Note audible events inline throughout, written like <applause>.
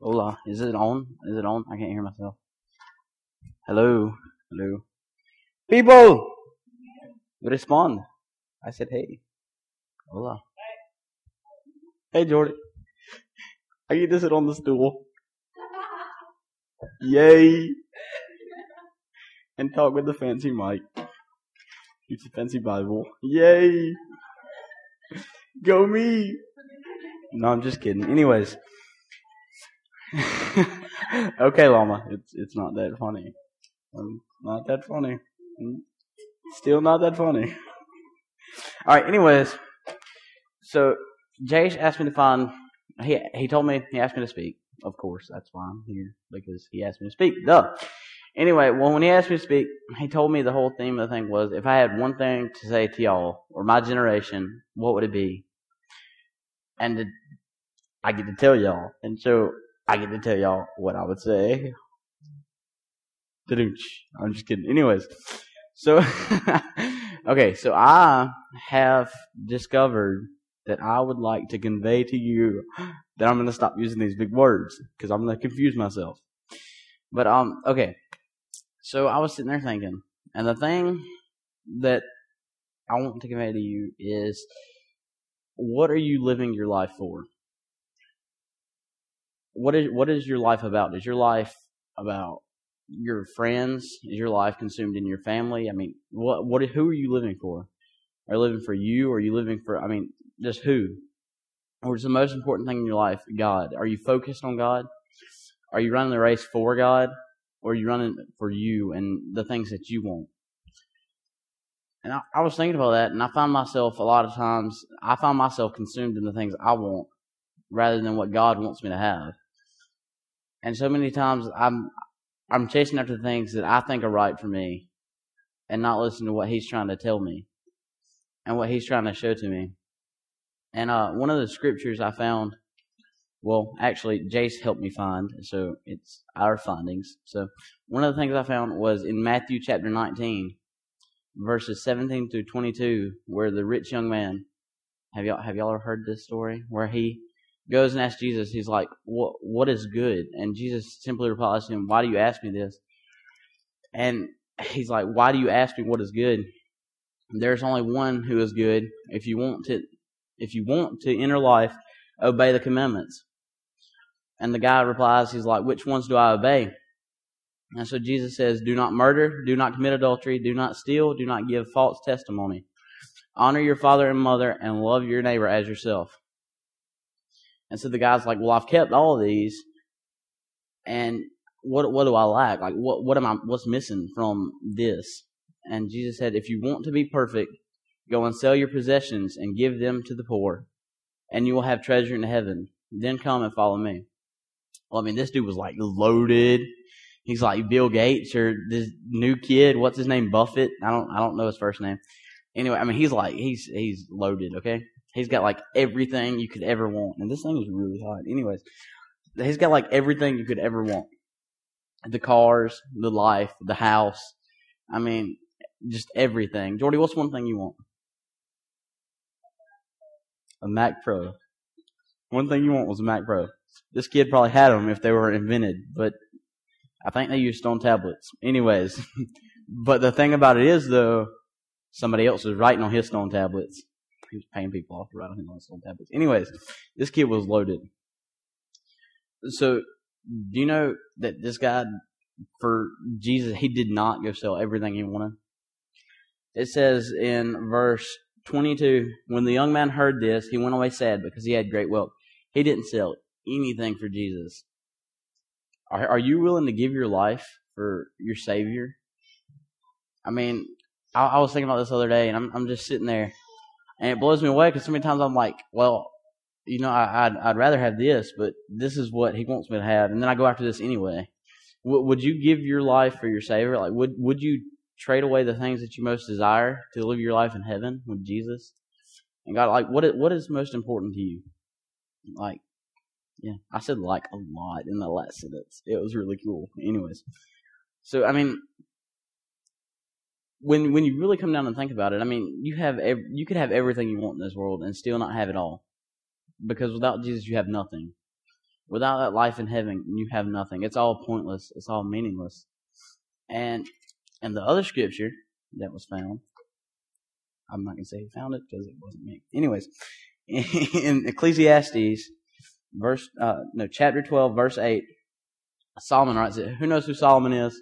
Hola. Is it on? Is it on? I can't hear myself. Hello. Hello. People! Respond. I said, hey. Hola. Hey, Jordy. I get to sit on the stool. Yay. And talk with the fancy mic. Use the fancy Bible. Yay. Go me. No, I'm just kidding. Anyways. <laughs> okay, Llama. It's it's not that funny. Um, not that funny. Mm, Still not that funny. <laughs> All right. Anyways, so Jace asked me to find. He he told me he asked me to speak. Of course, that's why I'm here because he asked me to speak. Duh. Anyway, well, when he asked me to speak, he told me the whole theme of the thing was if I had one thing to say to y'all or my generation, what would it be? And to, I get to tell y'all, and so I get to tell y'all what I would say. I'm just kidding. Anyways, so <laughs> okay, so I have discovered that I would like to convey to you that I'm going to stop using these big words because I'm going to confuse myself. But um, okay. So I was sitting there thinking, and the thing that I want to convey to you is, what are you living your life for? What is what is your life about? Is your life about your friends? Is your life consumed in your family? I mean, what what who are you living for? Are you living for you? Or are you living for? I mean, just who? Or is the most important thing in your life God? Are you focused on God? Are you running the race for God? Or are you running for you and the things that you want? And I, I was thinking about that, and I find myself a lot of times, I find myself consumed in the things I want rather than what God wants me to have. And so many times I'm, I'm chasing after things that I think are right for me and not listening to what He's trying to tell me and what He's trying to show to me. And uh, one of the scriptures I found, well, actually, Jace helped me find, so it's our findings. So one of the things I found was in Matthew chapter 19, verses 17 through 22, where the rich young man, have y'all have y'all ever heard this story? Where he goes and asks Jesus, he's like, "What what is good?" And Jesus simply replies to him, "Why do you ask me this?" And he's like, "Why do you ask me what is good?" There's only one who is good. If you want to, if you want to enter life, obey the commandments. And the guy replies, he's like, "Which ones do I obey?" And so Jesus says, Do not murder, do not commit adultery, do not steal, do not give false testimony. Honor your father and mother, and love your neighbor as yourself. And so the guy's like, Well, I've kept all of these, and what what do I lack? Like what what am I what's missing from this? And Jesus said, If you want to be perfect, go and sell your possessions and give them to the poor, and you will have treasure in heaven. Then come and follow me. Well, I mean, this dude was like loaded he's like Bill Gates or this new kid. What's his name? Buffett. I don't I don't know his first name. Anyway, I mean he's like he's he's loaded. Okay, he's got like everything you could ever want, and this thing was really hot. Anyways, he's got like everything you could ever want: the cars, the life, the house. I mean, just everything. Jordy, what's one thing you want? A Mac Pro. One thing you want was a Mac Pro. This kid probably had them if they were invented, but I think they used stone tablets. Anyways, <laughs> but the thing about it is, though, somebody else was writing on his stone tablets. He was paying people off to write on his stone tablets. Anyways, this kid was loaded. So, do you know that this guy, for Jesus, he did not go sell everything he wanted? It says in verse 22, when the young man heard this, he went away sad because he had great wealth. He didn't sell anything for Jesus. Are, are you willing to give your life for your Savior? I mean, I, I was thinking about this the other day, and I'm, I'm just sitting there, and it blows me away because so many times I'm like, well, you know, I, I'd, I'd rather have this, but this is what He wants me to have, and then I go after this anyway. W- would you give your life for your Savior? Like, would would you trade away the things that you most desire to live your life in heaven with Jesus? And God, like, what what is most important to you? Like, yeah, I said like a lot in the last sentence. It was really cool. Anyways, so I mean, when when you really come down and think about it, I mean, you have ev- you could have everything you want in this world and still not have it all, because without Jesus, you have nothing. Without that life in heaven, you have nothing. It's all pointless. It's all meaningless. And and the other scripture that was found, I'm not gonna say who found it because it wasn't me. Anyways, <laughs> in Ecclesiastes, verse uh, no chapter 12, verse 8, Solomon writes it. Who knows who Solomon is?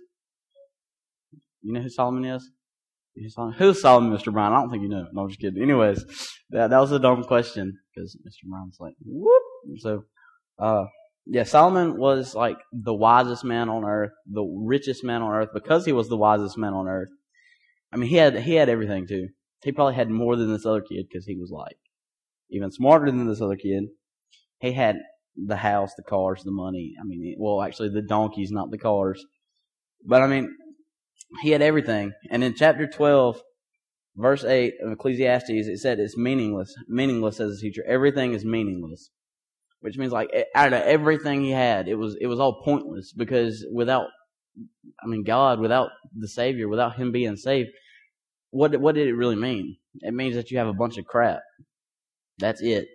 You know who Solomon is? Who's Solomon, Mr. Brown? I don't think you know. No, I'm just kidding. Anyways, that, that was a dumb question because Mr. Brown's like, whoop. So, uh, yeah, Solomon was like the wisest man on earth, the richest man on earth because he was the wisest man on earth. I mean, he had, he had everything too. He probably had more than this other kid because he was like even smarter than this other kid. He had the house, the cars, the money. I mean, well, actually the donkeys, not the cars. But I mean, he had everything. And in chapter 12, verse 8 of Ecclesiastes, it said it's meaningless. Meaningless as a teacher. Everything is meaningless. Which means like out of everything he had, it was, it was all pointless because without, I mean, God, without the Savior, without Him being saved, what, what did it really mean? It means that you have a bunch of crap. That's it.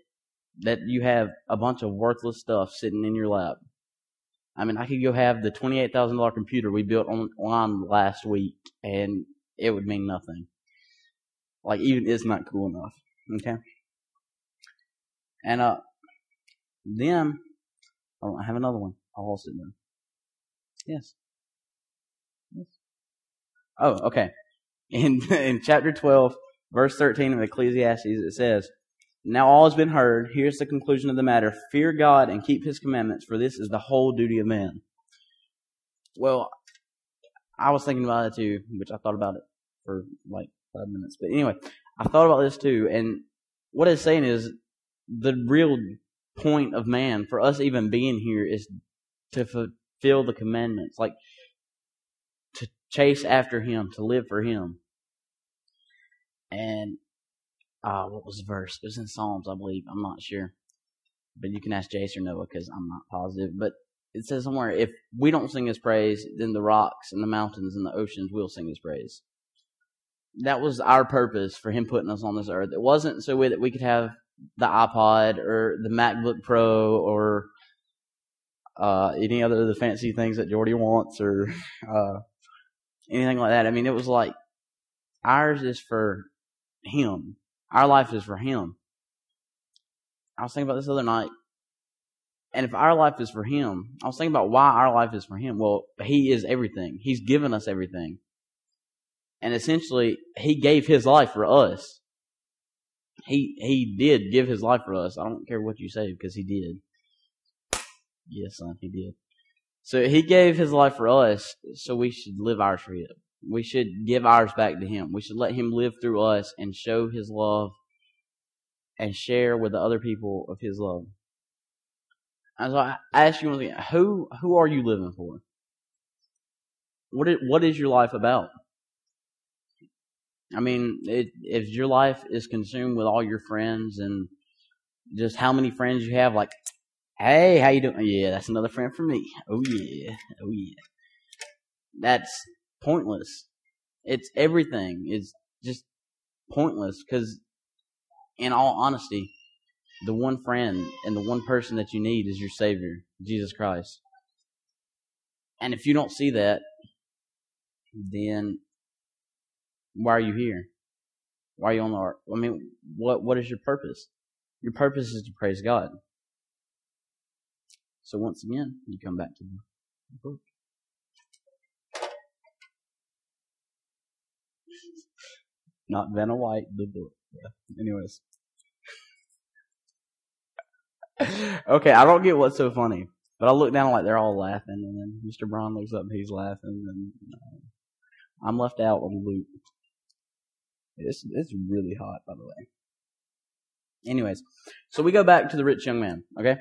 That you have a bunch of worthless stuff sitting in your lap. I mean, I could go have the twenty-eight thousand dollar computer we built online last week, and it would mean nothing. Like even it's not cool enough. Okay. And uh, then oh, I have another one. I'll also do. Yes. Yes. Oh, okay. In <laughs> in chapter twelve, verse thirteen of Ecclesiastes, it says. Now all has been heard. Here's the conclusion of the matter. Fear God and keep his commandments, for this is the whole duty of man. Well, I was thinking about it too, which I thought about it for like five minutes. But anyway, I thought about this too, and what it's saying is the real point of man, for us even being here, is to fulfill the commandments, like to chase after him, to live for him. And uh, what was the verse? It was in Psalms, I believe. I'm not sure. But you can ask Jace or Noah because I'm not positive. But it says somewhere, if we don't sing his praise, then the rocks and the mountains and the oceans will sing his praise. That was our purpose for him putting us on this earth. It wasn't so that we could have the iPod or the MacBook Pro or uh, any other of the fancy things that Jordy wants or <laughs> uh, anything like that. I mean, it was like ours is for him. Our life is for Him. I was thinking about this other night. And if our life is for Him, I was thinking about why our life is for Him. Well, He is everything. He's given us everything. And essentially, He gave His life for us. He, He did give His life for us. I don't care what you say because He did. Yes, son, He did. So He gave His life for us, so we should live ours for Him we should give ours back to Him. We should let Him live through us and show His love and share with the other people of His love. And so I ask you one thing: Who who are you living for? What is, what is your life about? I mean, it, if your life is consumed with all your friends and just how many friends you have, like, hey, how you doing? Yeah, that's another friend for me. Oh yeah, oh yeah. That's pointless. It's everything is just pointless because, in all honesty, the one friend and the one person that you need is your Savior, Jesus Christ. And if you don't see that, then why are you here? Why are you on the ark? I mean, what what is your purpose? Your purpose is to praise God. So once again, you come back to the book. Not Vanna White, the book. Anyways. okay, I don't get what's so funny. But I look down like they're all laughing, and then Mr. Brown looks up and he's laughing, and uh, I'm left out on the loop. It's it's really hot, by the way. Anyways, so we go back to the rich young man. Okay,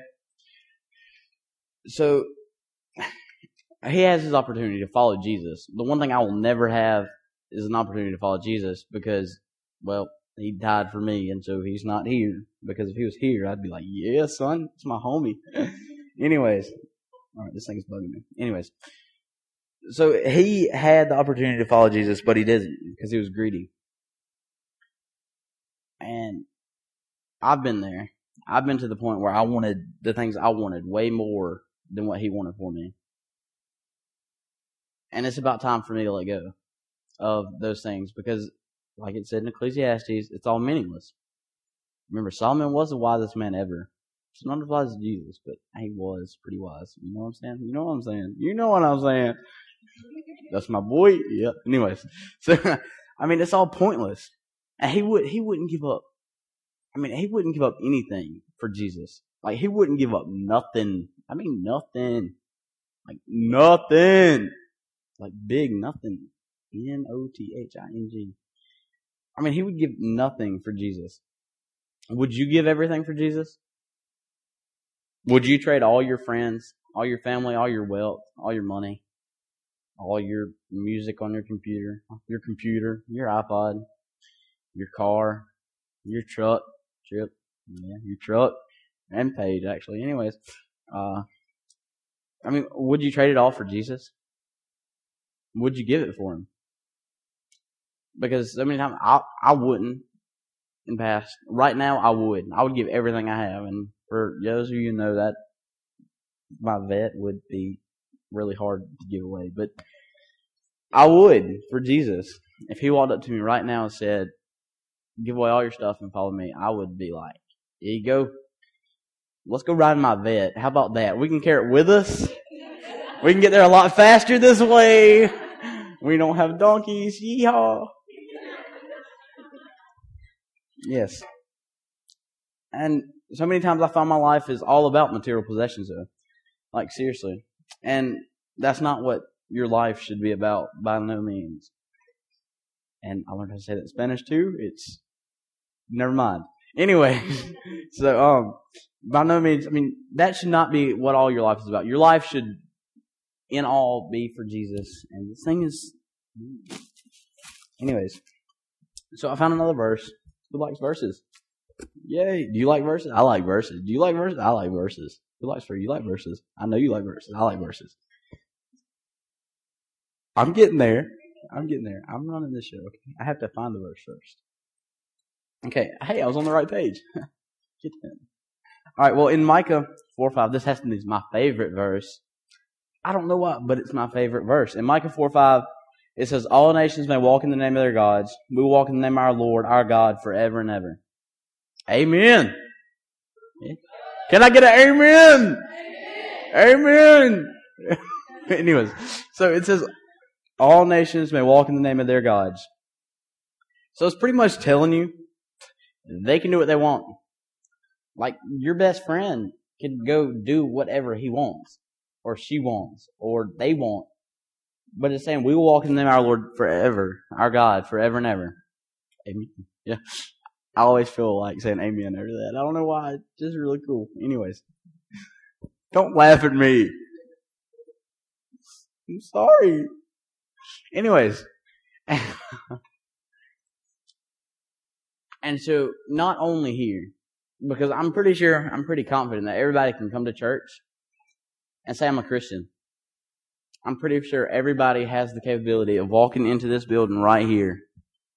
so <sighs> he has his opportunity to follow Jesus. The one thing I will never have is an opportunity to follow Jesus because, well, he died for me, and so he's not here. Because if he was here, I'd be like, yeah, son, it's my homie. <laughs> Anyways, all right, this thing's bugging me. Anyways, so he had the opportunity to follow Jesus, but he didn't because he was greedy. And I've been there. I've been to the point where I wanted the things I wanted way more than what he wanted for me. And it's about time for me to let go of those things because, like it said in Ecclesiastes, it's all meaningless. Remember, Solomon was the wisest man ever. He's not as wise as Jesus, but he was pretty wise. You know what I'm saying? You know what I'm saying? You know what I'm saying? That's my boy. Yeah. Anyways, <laughs> so I mean, it's all pointless. And he would he wouldn't give up. I mean, he wouldn't give up anything for Jesus. Like he wouldn't give up nothing. I mean, nothing. Like nothing. Like big nothing. N O T H I N G. I mean, he would give nothing for Jesus. Would you give everything for Jesus? Would you trade all your friends, all your family, all your wealth, all your money, all your music on your computer, your computer, your iPod, your car, your truck, trip, yeah, your truck, and paid actually. Anyways, uh, I mean, would you trade it all for Jesus? Would you give it for him? Because I mean, I I wouldn't in past. Right now, I would. I would give everything I have, and for those of you who know that, my Vette would be really hard to give away. But I would for Jesus. If he walked up to me right now and said, "Give away all your stuff and follow me," I would be like, "Here you go. Let's go ride my Vette. How about that? We can carry it with us. We can get there a lot faster this way. We don't have donkeys. Yeehaw!" Yes. And so many times I find my life is all about material possessions, though. Like, seriously. And that's not what your life should be about by no means. And I learned how to say that in Spanish too. It's, never mind. Anyway, <laughs> so, um, by no means, I mean, that should not be what all your life is about. Your life should, in all, be for Jesus. And the thing is, anyways, so I found another verse who likes verses? Yay. Do you like verses? I like verses. Do you like verses? I like verses. Who likes verses? You like verses. I know you like verses. I like verses. I'm getting there. I'm getting there. I'm running this show. Okay. I have to find the verse first. Okay. Hey, I was on the right page. <laughs> Get that. All right. Well, in Micah 4 5, this has to be my favorite verse. I don't know what, but it's my favorite verse. In Micah 4 5, it says, All nations may walk in the name of their gods. We walk in the name of our Lord, our God, forever and ever. Amen. Can I get an amen? Amen. amen. <laughs> Anyways, so it says, All nations may walk in the name of their gods. So it's pretty much telling you they can do what they want. Like your best friend can go do whatever he wants, or she wants, or they want but it's saying we will walk in them, our Lord, forever, our God, forever and ever. Amen. Yeah. I always feel like saying amen over that. I don't know why. It's just really cool. Anyways. Don't laugh at me. I'm sorry. Anyways. <laughs> and so, not only here, because I'm pretty sure, I'm pretty confident that everybody can come to church and say I'm a Christian. I'm pretty sure everybody has the capability of walking into this building right here,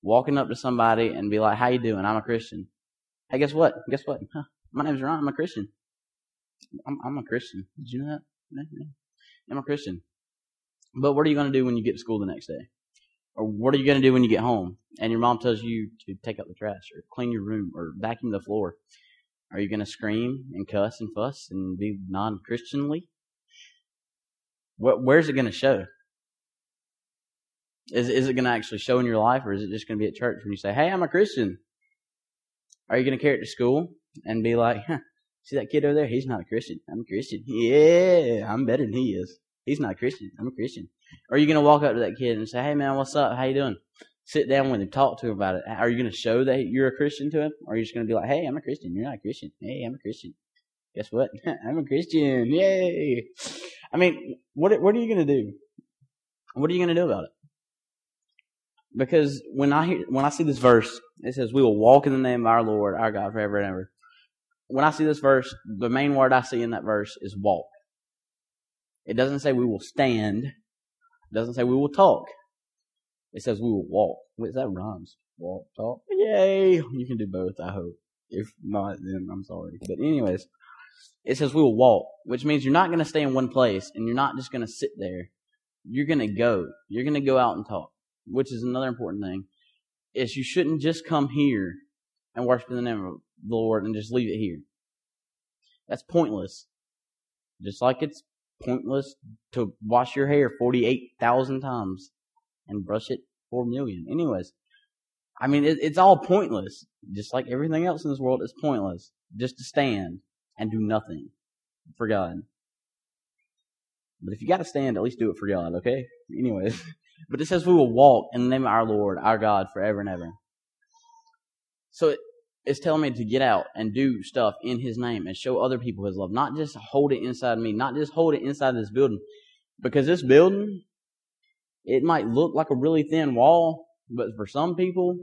walking up to somebody and be like, "How you doing? I'm a Christian." Hey, guess what? Guess what? Huh, my name's Ron. I'm a Christian. I'm, I'm a Christian. Did you know that? I'm a Christian. But what are you going to do when you get to school the next day? Or what are you going to do when you get home and your mom tells you to take out the trash or clean your room or vacuum the floor? Are you going to scream and cuss and fuss and be non Christianly? Where's it going to show? Is, is it going to actually show in your life, or is it just going to be at church when you say, Hey, I'm a Christian? Are you going to carry it to school and be like, huh, See that kid over there? He's not a Christian. I'm a Christian. Yeah, I'm better than he is. He's not a Christian. I'm a Christian. Or are you going to walk up to that kid and say, Hey, man, what's up? How you doing? Sit down with him, talk to him about it. Are you going to show that you're a Christian to him? Or are you just going to be like, Hey, I'm a Christian. You're not a Christian. Hey, I'm a Christian. Guess what? <laughs> I'm a Christian. Yay. I mean, what what are you going to do? What are you going to do about it? Because when I hear, when I see this verse, it says, "We will walk in the name of our Lord, our God, forever and ever." When I see this verse, the main word I see in that verse is walk. It doesn't say we will stand. It doesn't say we will talk. It says we will walk. Wait, that rhymes. Walk, talk. Yay! You can do both. I hope. If not, then I'm sorry. But anyways, it says we will walk, which means you're not going to stay in one place and you're not just going to sit there. You're going to go. You're going to go out and talk, which is another important thing. Is you shouldn't just come here and worship in the name of the Lord and just leave it here. That's pointless. Just like it's pointless to wash your hair 48,000 times and brush it 4 million. Anyways, I mean, it, it's all pointless. Just like everything else in this world is pointless. Just to stand and do nothing for God. But if you gotta stand, at least do it for God, okay? Anyways. <laughs> But it says we will walk in the name of our Lord, our God, forever and ever. So it, it's telling me to get out and do stuff in His name and show other people His love. Not just hold it inside me, not just hold it inside this building. Because this building, it might look like a really thin wall, but for some people,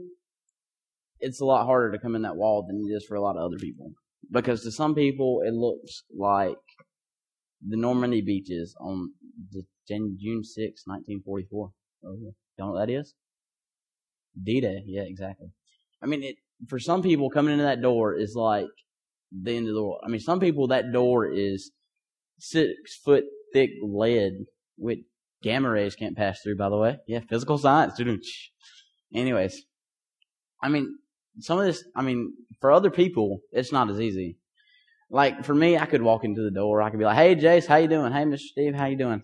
it's a lot harder to come in that wall than it is for a lot of other people. Because to some people, it looks like the Normandy beaches on June 6, 1944. Oh, yeah. Know what that is? D-Day. Yeah, exactly. I mean, it, for some people, coming into that door is like the end of the world. I mean, some people, that door is six foot thick lead, which gamma rays can't pass through, by the way. Yeah, physical science. Anyways, I mean, some of this, I mean, for other people, it's not as easy. Like for me, I could walk into the door. I could be like, "Hey, Jace, how you doing? Hey, Mr. Steve, how you doing?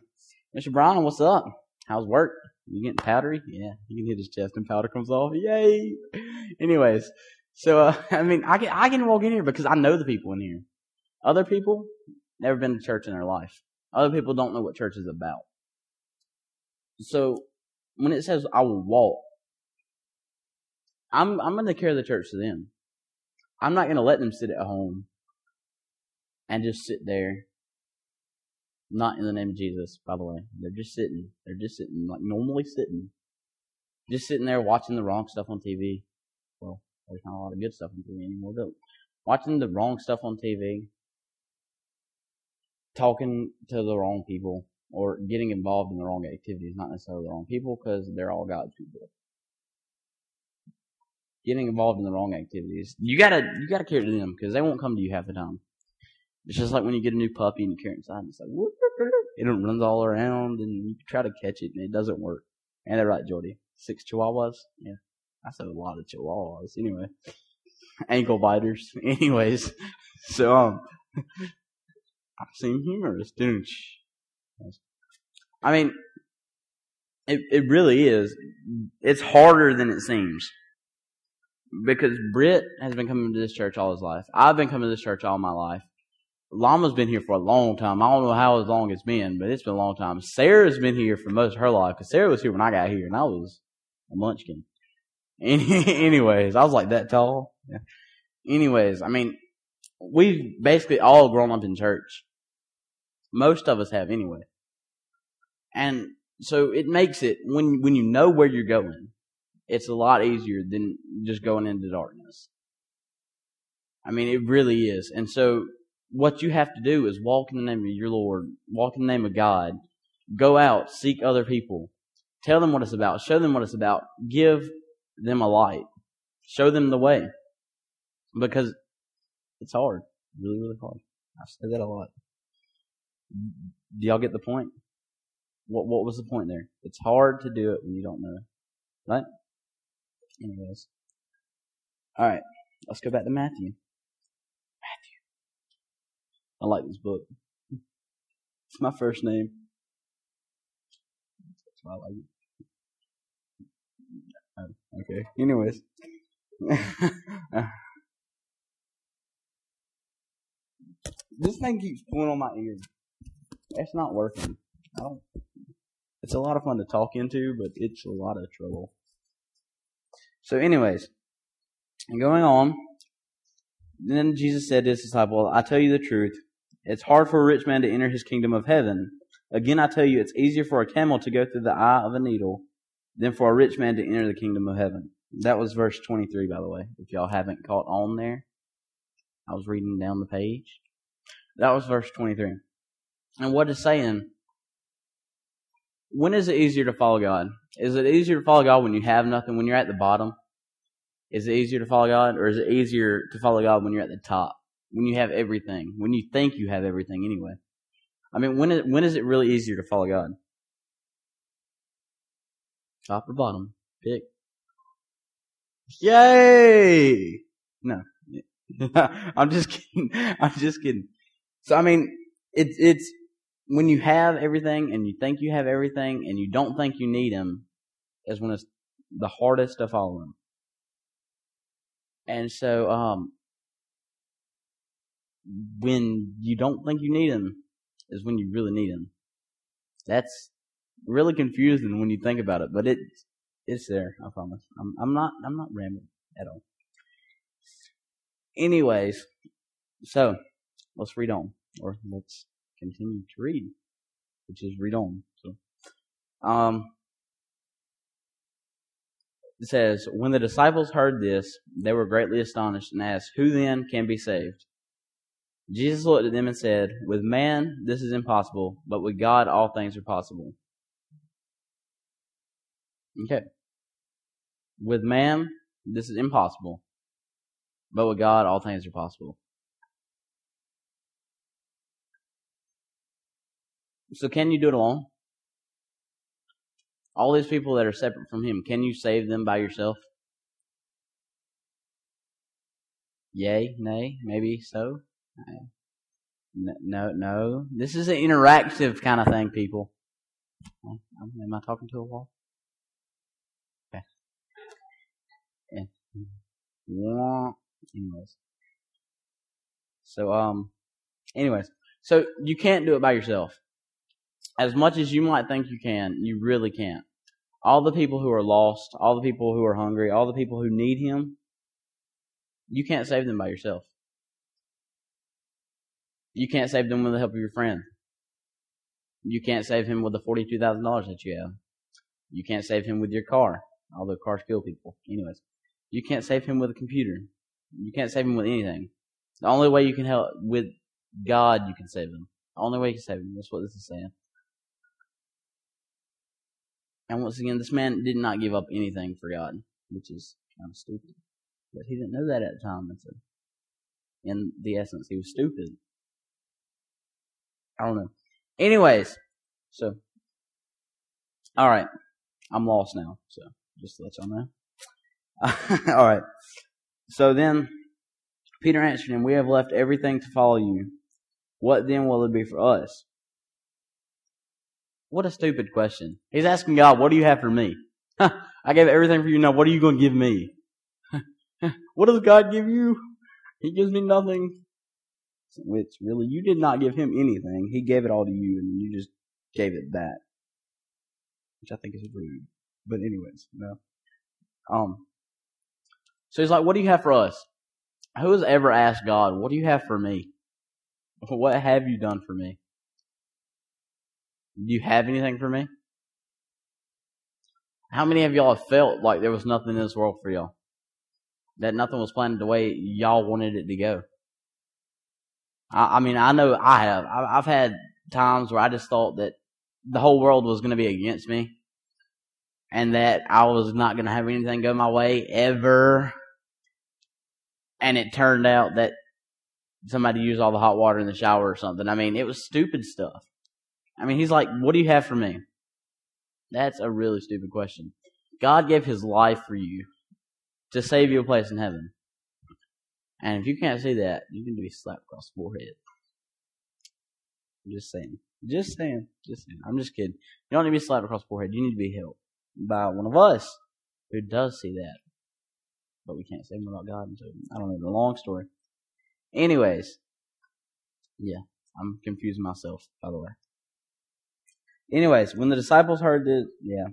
Mr. Brian, what's up? How's work? You getting powdery? Yeah, you can hit his chest and powder comes off. Yay! Anyways, so uh, <laughs> I mean, I can I can walk in here because I know the people in here. Other people never been to church in their life. Other people don't know what church is about. So when it says I will walk, I'm I'm going to carry the church to them. I'm not going to let them sit at home and just sit there. Not in the name of Jesus, by the way. They're just sitting. They're just sitting, like normally sitting. Just sitting there watching the wrong stuff on TV. Well, there's not a lot of good stuff on TV anymore, but watching the wrong stuff on TV, talking to the wrong people, or getting involved in the wrong activities, not necessarily the wrong people, because they're all God's people getting involved in the wrong activities. You gotta you gotta care to them because they won't come to you half the time. It's just like when you get a new puppy and you carry it inside, and it's like whoop, it runs all around, and you try to catch it and it doesn't work. And they're right, Jordy. Six chihuahuas. Yeah, I said a lot of chihuahuas. Anyway, <laughs> ankle biters. <laughs> Anyways, so um, <laughs> I seem humorous, don't you? I mean, it it really is. It's harder than it seems because Britt has been coming to this church all his life. I've been coming to this church all my life. Llama's been here for a long time. I don't know how long it's been, but it's been a long time. Sarah's been here for most of her life because Sarah was here when I got here, and I was a munchkin. <laughs> Anyways, I was like that tall. Yeah. Anyways, I mean, we've basically all grown up in church. Most of us have, anyway. And so it makes it when when you know where you're going, it's a lot easier than just going into darkness. I mean, it really is. And so what you have to do is walk in the name of your Lord, walk in the name of God, go out, seek other people, tell them what it's about, show them what it's about, give them a light, show them the way. Because it's hard. Really, really hard. I say that a lot. Do y'all get the point? What what was the point there? It's hard to do it when you don't know. Right? Anyways. Alright, let's go back to Matthew. Matthew. I like this book. It's my first name. That's why I like it. Oh, okay. Anyways. <laughs> this thing keeps pulling on my ear. It's not working. I don't. It's a lot of fun to talk into, but it's a lot of trouble. So, anyways, going on, then Jesus said to his disciple, I tell you the truth. It's hard for a rich man to enter his kingdom of heaven. Again, I tell you, it's easier for a camel to go through the eye of a needle than for a rich man to enter the kingdom of heaven. That was verse 23, by the way, if y'all haven't caught on there. I was reading down the page. That was verse 23. And what is saying, when is it easier to follow God? Is it easier to follow God when you have nothing, when you're at the bottom? Is it easier to follow God, or is it easier to follow God when you're at the top, when you have everything, when you think you have everything anyway? I mean, when is, when is it really easier to follow God? Top or bottom? Pick. Yay! No. <laughs> I'm just kidding. <laughs> I'm just kidding. So I mean, it's it's when you have everything and you think you have everything and you don't think you need him is when it's the hardest to follow him. And so um when you don't think you need him is when you really need him. That's really confusing when you think about it, but it's it's there, I promise. I'm I'm not I'm not rambling at all. Anyways, so let's read on, or let's continue to read, which is read on. So, um, it says, When the disciples heard this, they were greatly astonished and asked, Who then can be saved? Jesus looked at them and said, With man this is impossible, but with God all things are possible. Okay. With man this is impossible, but with God all things are possible. So can you do it alone? All these people that are separate from Him, can you save them by yourself? Yay, nay, maybe so. No, no. This is an interactive kind of thing, people. Am I talking to a wall? Okay. Yeah. Anyways. So, um, anyways. So you can't do it by yourself as much as you might think you can, you really can't. All the people who are lost, all the people who are hungry, all the people who need Him, you can't save them by yourself. You can't save them with the help of your friend. You can't save him with the $42,000 that you have. You can't save him with your car, although cars kill people. Anyways, you can't save him with a computer. You can't save him with anything. The only way you can help with God, you can save him. The only way you can save him. That's what this is saying. And once again, this man did not give up anything for God, which is kind of stupid. But he didn't know that at the time. And so, in the essence, he was stupid. I don't know. Anyways, so, alright. I'm lost now, so just to let y'all know. <laughs> alright. So then, Peter answered him, We have left everything to follow you. What then will it be for us? What a stupid question. He's asking God, what do you have for me? <laughs> I gave everything for you. Now, what are you going to give me? <laughs> what does God give you? He gives me nothing. Which, really, you did not give him anything. He gave it all to you, and you just gave it back. Which I think is rude. But anyways, no. Um, so he's like, what do you have for us? Who has ever asked God, what do you have for me? What have you done for me? Do you have anything for me? How many of y'all have felt like there was nothing in this world for y'all? That nothing was planned the way y'all wanted it to go? I, I mean, I know I have. I, I've had times where I just thought that the whole world was going to be against me and that I was not going to have anything go my way ever. And it turned out that somebody used all the hot water in the shower or something. I mean, it was stupid stuff. I mean, he's like, what do you have for me? That's a really stupid question. God gave his life for you to save you a place in heaven. And if you can't see that, you need to be slapped across the forehead. I'm just saying. Just saying. Just saying. I'm just kidding. You don't need to be slapped across the forehead. You need to be helped by one of us who does see that. But we can't say more about God. So I don't know. The long story. Anyways. Yeah. I'm confusing myself, by the way. Anyways, when the disciples heard this, yeah,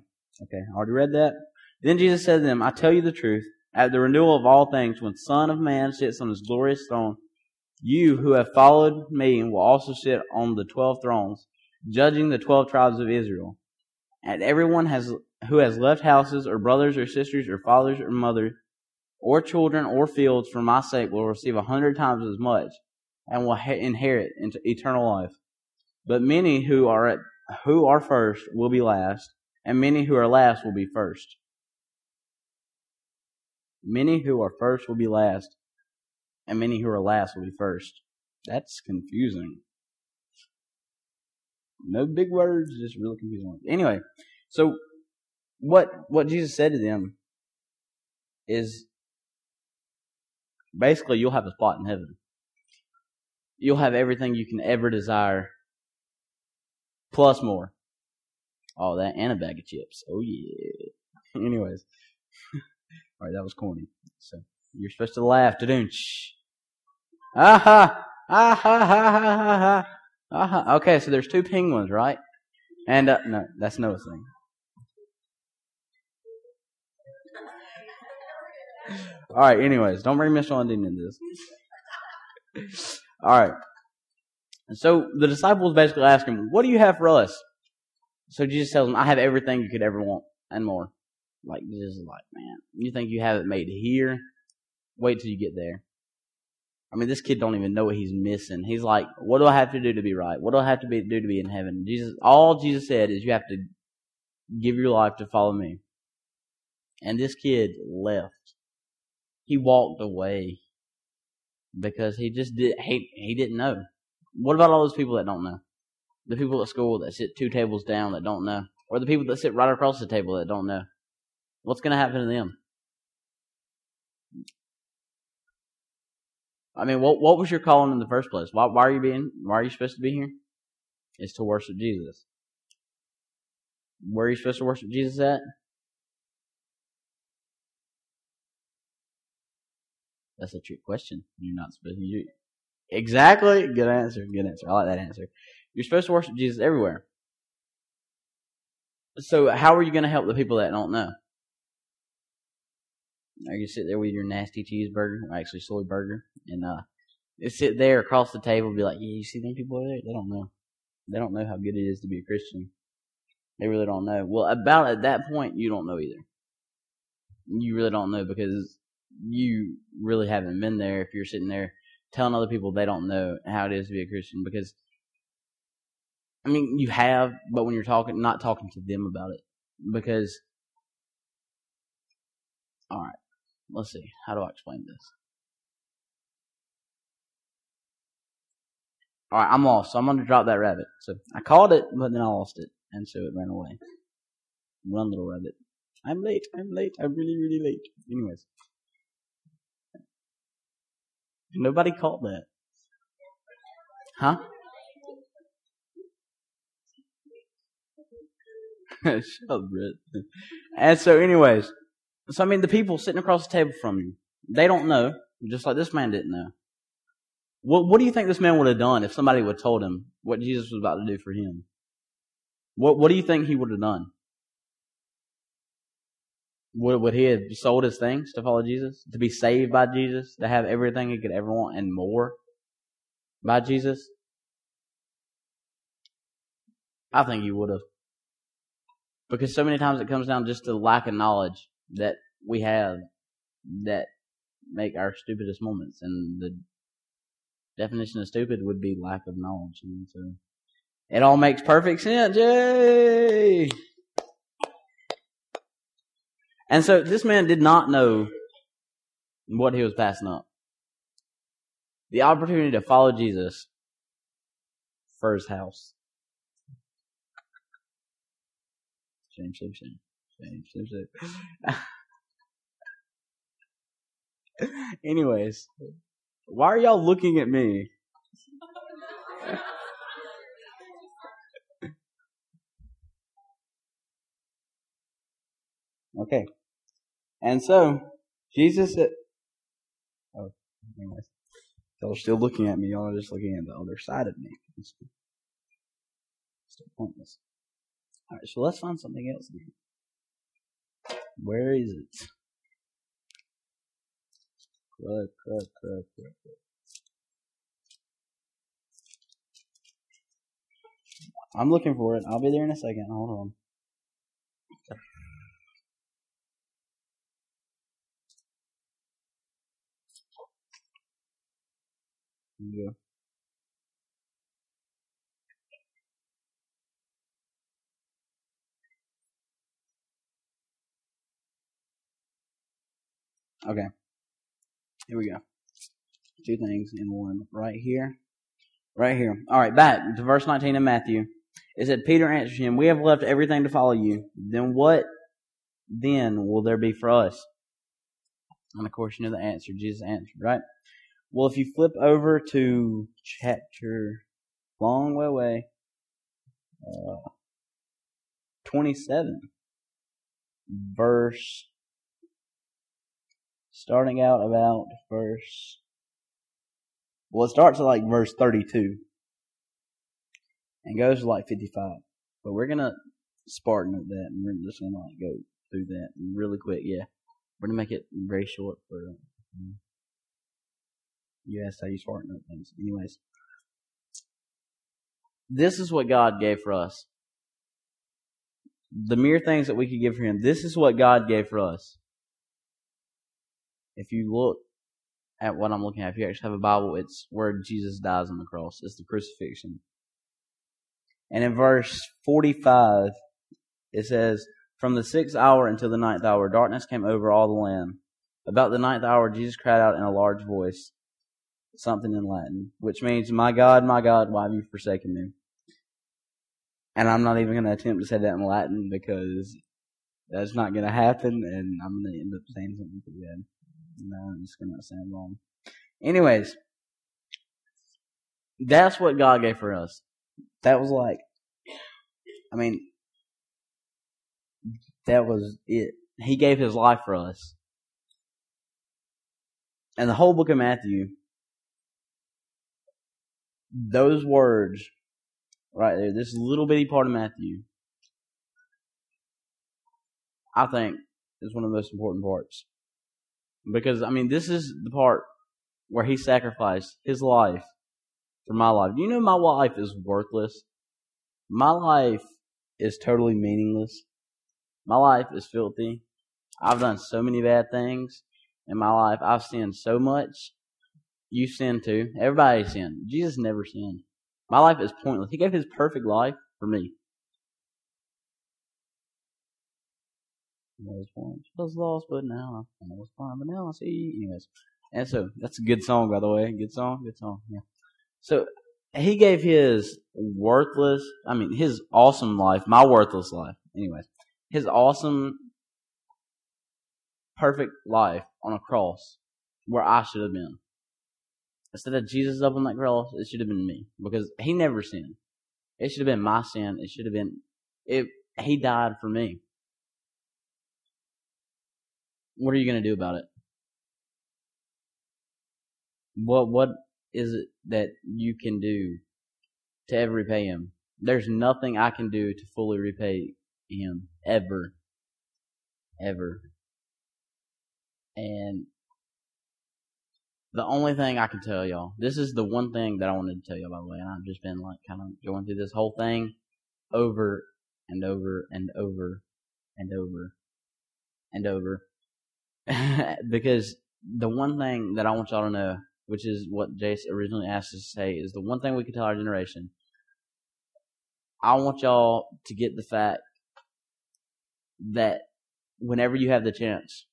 okay, I already read that. Then Jesus said to them, I tell you the truth, at the renewal of all things, when Son of Man sits on his glorious throne, you who have followed me will also sit on the twelve thrones, judging the twelve tribes of Israel. And everyone has, who has left houses, or brothers, or sisters, or fathers, or mothers, or children, or fields for my sake will receive a hundred times as much, and will inherit into eternal life. But many who are at who are first will be last, and many who are last will be first. Many who are first will be last, and many who are last will be first. That's confusing. No big words, just really confusing. Anyway, so what what Jesus said to them is basically you'll have a spot in heaven. You'll have everything you can ever desire, plus more. All that and a bag of chips. Oh yeah. <laughs> Anyways, <laughs> all right, that was corny. So you're supposed to laugh. Da-doon. Aha! Aha! Ha ha ha Aha! Okay, so there's two penguins, right? And uh, no, that's Noah's thing. All right. Anyways, don't bring Miss London into this. All right. And so the disciples basically ask him, "What do you have for us?" So Jesus tells them, "I have everything you could ever want and more." Like Jesus is like, "Man, you think you have it made here? Wait till you get there." I mean, this kid don't even know what he's missing. He's like, "What do I have to do to be right? What do I have to be, do to be in heaven?" Jesus, all Jesus said is, "You have to give your life to follow me." And this kid left. He walked away because he just did. He he didn't know. What about all those people that don't know? The people at school that sit two tables down that don't know, or the people that sit right across the table that don't know. What's going to happen to them? I mean, what what was your calling in the first place? Why why are you being? Why are you supposed to be here? It's to worship Jesus. Where are you supposed to worship Jesus at? That's a trick question. You're not supposed to. Exactly. Good answer. Good answer. I like that answer. You're supposed to worship Jesus everywhere. So how are you going to help the people that don't know? Are you sit there with your nasty cheeseburger, or actually soy burger, and uh, sit there across the table, and be like, "Yeah, you see them people over there? They don't know. They don't know how good it is to be a Christian. They really don't know. Well, about at that point, you don't know either. You really don't know because you really haven't been there if you're sitting there telling other people they don't know how it is to be a Christian because I mean you have, but when you're talking not talking to them about it. Because alright, let's see, how do I explain this? Alright, I'm lost, so I'm gonna drop that rabbit. So I caught it, but then I lost it, and so it ran away. Run little rabbit. I'm late, I'm late, I'm really, really late. Anyways. Nobody caught that. Huh? <laughs> Shut up, Brett. And so, anyways, so I mean, the people sitting across the table from you, they don't know, just like this man didn't know. What What do you think this man would have done if somebody would have told him what Jesus was about to do for him? What What do you think he would have done? Would, would he have sold his things to follow Jesus? To be saved by Jesus? To have everything he could ever want and more by Jesus? I think he would have. Because so many times it comes down just to lack of knowledge that we have that make our stupidest moments. And the definition of stupid would be lack of knowledge. And so it all makes perfect sense. Yay! And so this man did not know what he was passing up. The opportunity to follow Jesus for his house. Shame, shame, shame. Shame, shame, shame. <laughs> Anyways, why are y'all looking at me? <laughs> okay. And so, Jesus said, oh, anyways, y'all are still looking at me. Y'all are just looking at the other side of me. It's still pointless. Alright, so let's find something else then. Where is it? Crud, crud, crud, crud, crud. I'm looking for it. I'll be there in a second. Hold on. Yeah. Okay. Here we go. Two things in one. Right here. Right here. All right, back to verse 19 of Matthew. It said, Peter answered him, We have left everything to follow you. Then what then will there be for us? And of course, you know the answer. Jesus answered, right? Well, if you flip over to chapter long way away, uh, 27, verse, starting out about verse, well, it starts at like verse 32 and goes to like 55. But we're going to Spartan at that and we're just going to like go through that really quick. Yeah. We're going to make it very short for, um, asked how you Spartan at things. Anyways. This is what God gave for us. The mere things that we could give for Him. This is what God gave for us. If you look at what I'm looking at, if you actually have a Bible, it's where Jesus dies on the cross. It's the crucifixion. And in verse 45, it says, From the sixth hour until the ninth hour, darkness came over all the land. About the ninth hour, Jesus cried out in a large voice, something in Latin, which means, My God, my God, why have you forsaken me? And I'm not even going to attempt to say that in Latin because that's not going to happen, and I'm going to end up saying something pretty bad. No, I'm just going to sound wrong. Anyways, that's what God gave for us. That was like, I mean, that was it. He gave his life for us. And the whole book of Matthew, those words right there, this little bitty part of Matthew, I think is one of the most important parts. Because, I mean, this is the part where he sacrificed his life for my life. You know, my life is worthless. My life is totally meaningless. My life is filthy. I've done so many bad things in my life. I've sinned so much. You sin too. Everybody sinned. Jesus never sinned. My life is pointless. He gave his perfect life for me. I was once was lost, but now I was fine, but now I see. Anyways, and so that's a good song, by the way. Good song, good song. Yeah. So he gave his worthless, I mean, his awesome life, my worthless life, anyways, his awesome, perfect life on a cross where I should have been. Instead of Jesus up on that cross, it should have been me because he never sinned. It should have been my sin. It should have been, it, he died for me. What are you going to do about it? What, what is it that you can do to ever repay him? There's nothing I can do to fully repay him ever. Ever. And the only thing I can tell y'all, this is the one thing that I wanted to tell y'all by the way, and I've just been like kind of going through this whole thing over and over and over and over and over. <laughs> because the one thing that I want y'all to know which is what Jace originally asked us to say, is the one thing we can tell our generation. I want y'all to get the fact that whenever you have the chance,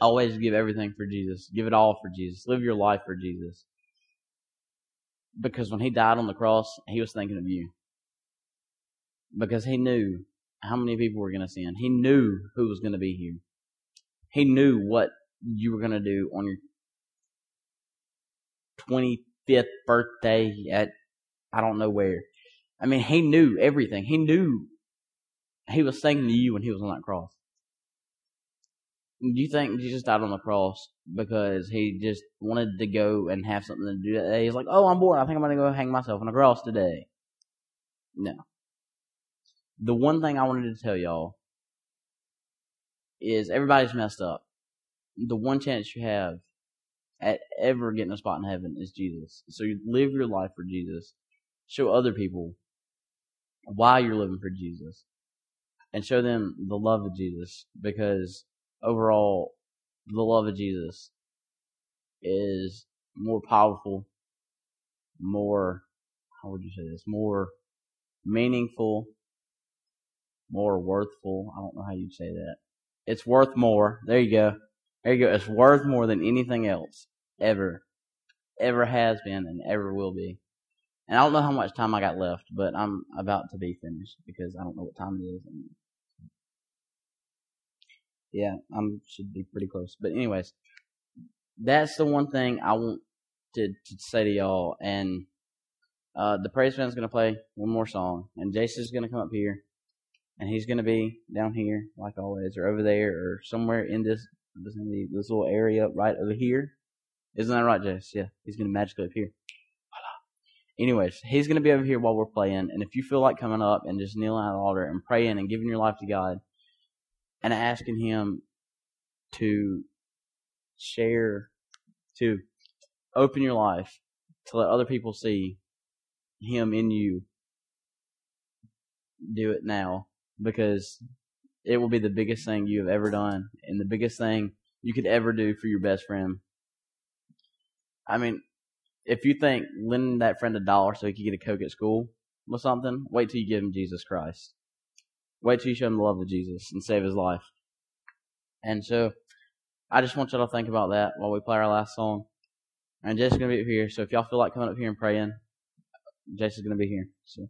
always give everything for Jesus. Give it all for Jesus. Live your life for Jesus. Because when he died on the cross, he was thinking of you. Because he knew how many people were going to sin. He knew who was going to be here. He knew what you were going to do on your 25th birthday at I don't know where. I mean, he knew everything. He knew he was thinking to you when he was on that cross. Do you think Jesus died on the cross because he just wanted to go and have something to do that day? He's like, oh, I'm bored. I think I'm going to go hang myself on a cross today. No. The one thing I wanted to tell y'all is everybody's messed up. The one chance you have at ever getting a spot in heaven is Jesus. So you live your life for Jesus. Show other people why you're living for Jesus. And show them the love of Jesus because overall, the love of Jesus is more powerful, more, how would you say this, more meaningful, more worthful. I don't know how you'd say that. It's worth more. There you go. There you go. It's worth more than anything else ever, ever has been, and ever will be. And I don't know how much time I got left, but I'm about to be finished because I don't know what time it is. Yeah, I should be pretty close. But anyways, that's the one thing I want to, to say to y'all. And uh, the praise band's going to play one more song, and Jason's going to come up here, and he's going to be down here like always, or over there, or somewhere in this this little area right over here. Isn't that right, Jace? Yeah, he's going to magically appear. Anyways, he's going to be over here while we're playing, and if you feel like coming up and just kneeling at the altar and praying and giving your life to God, and asking Him to share, to open your life, to let other people see Him in you, do it now because it will be the biggest thing you have ever done and the biggest thing you could ever do for your best friend. I mean, if you think lending that friend a dollar so he could get a Coke at school was something, wait till you give him Jesus Christ. Wait till you show him the love of Jesus and save his life. And so, I just want y'all to think about that while we play our last song. And Jason's going to be up here, so if y'all feel like coming up here and praying, Jason's going to be here. So.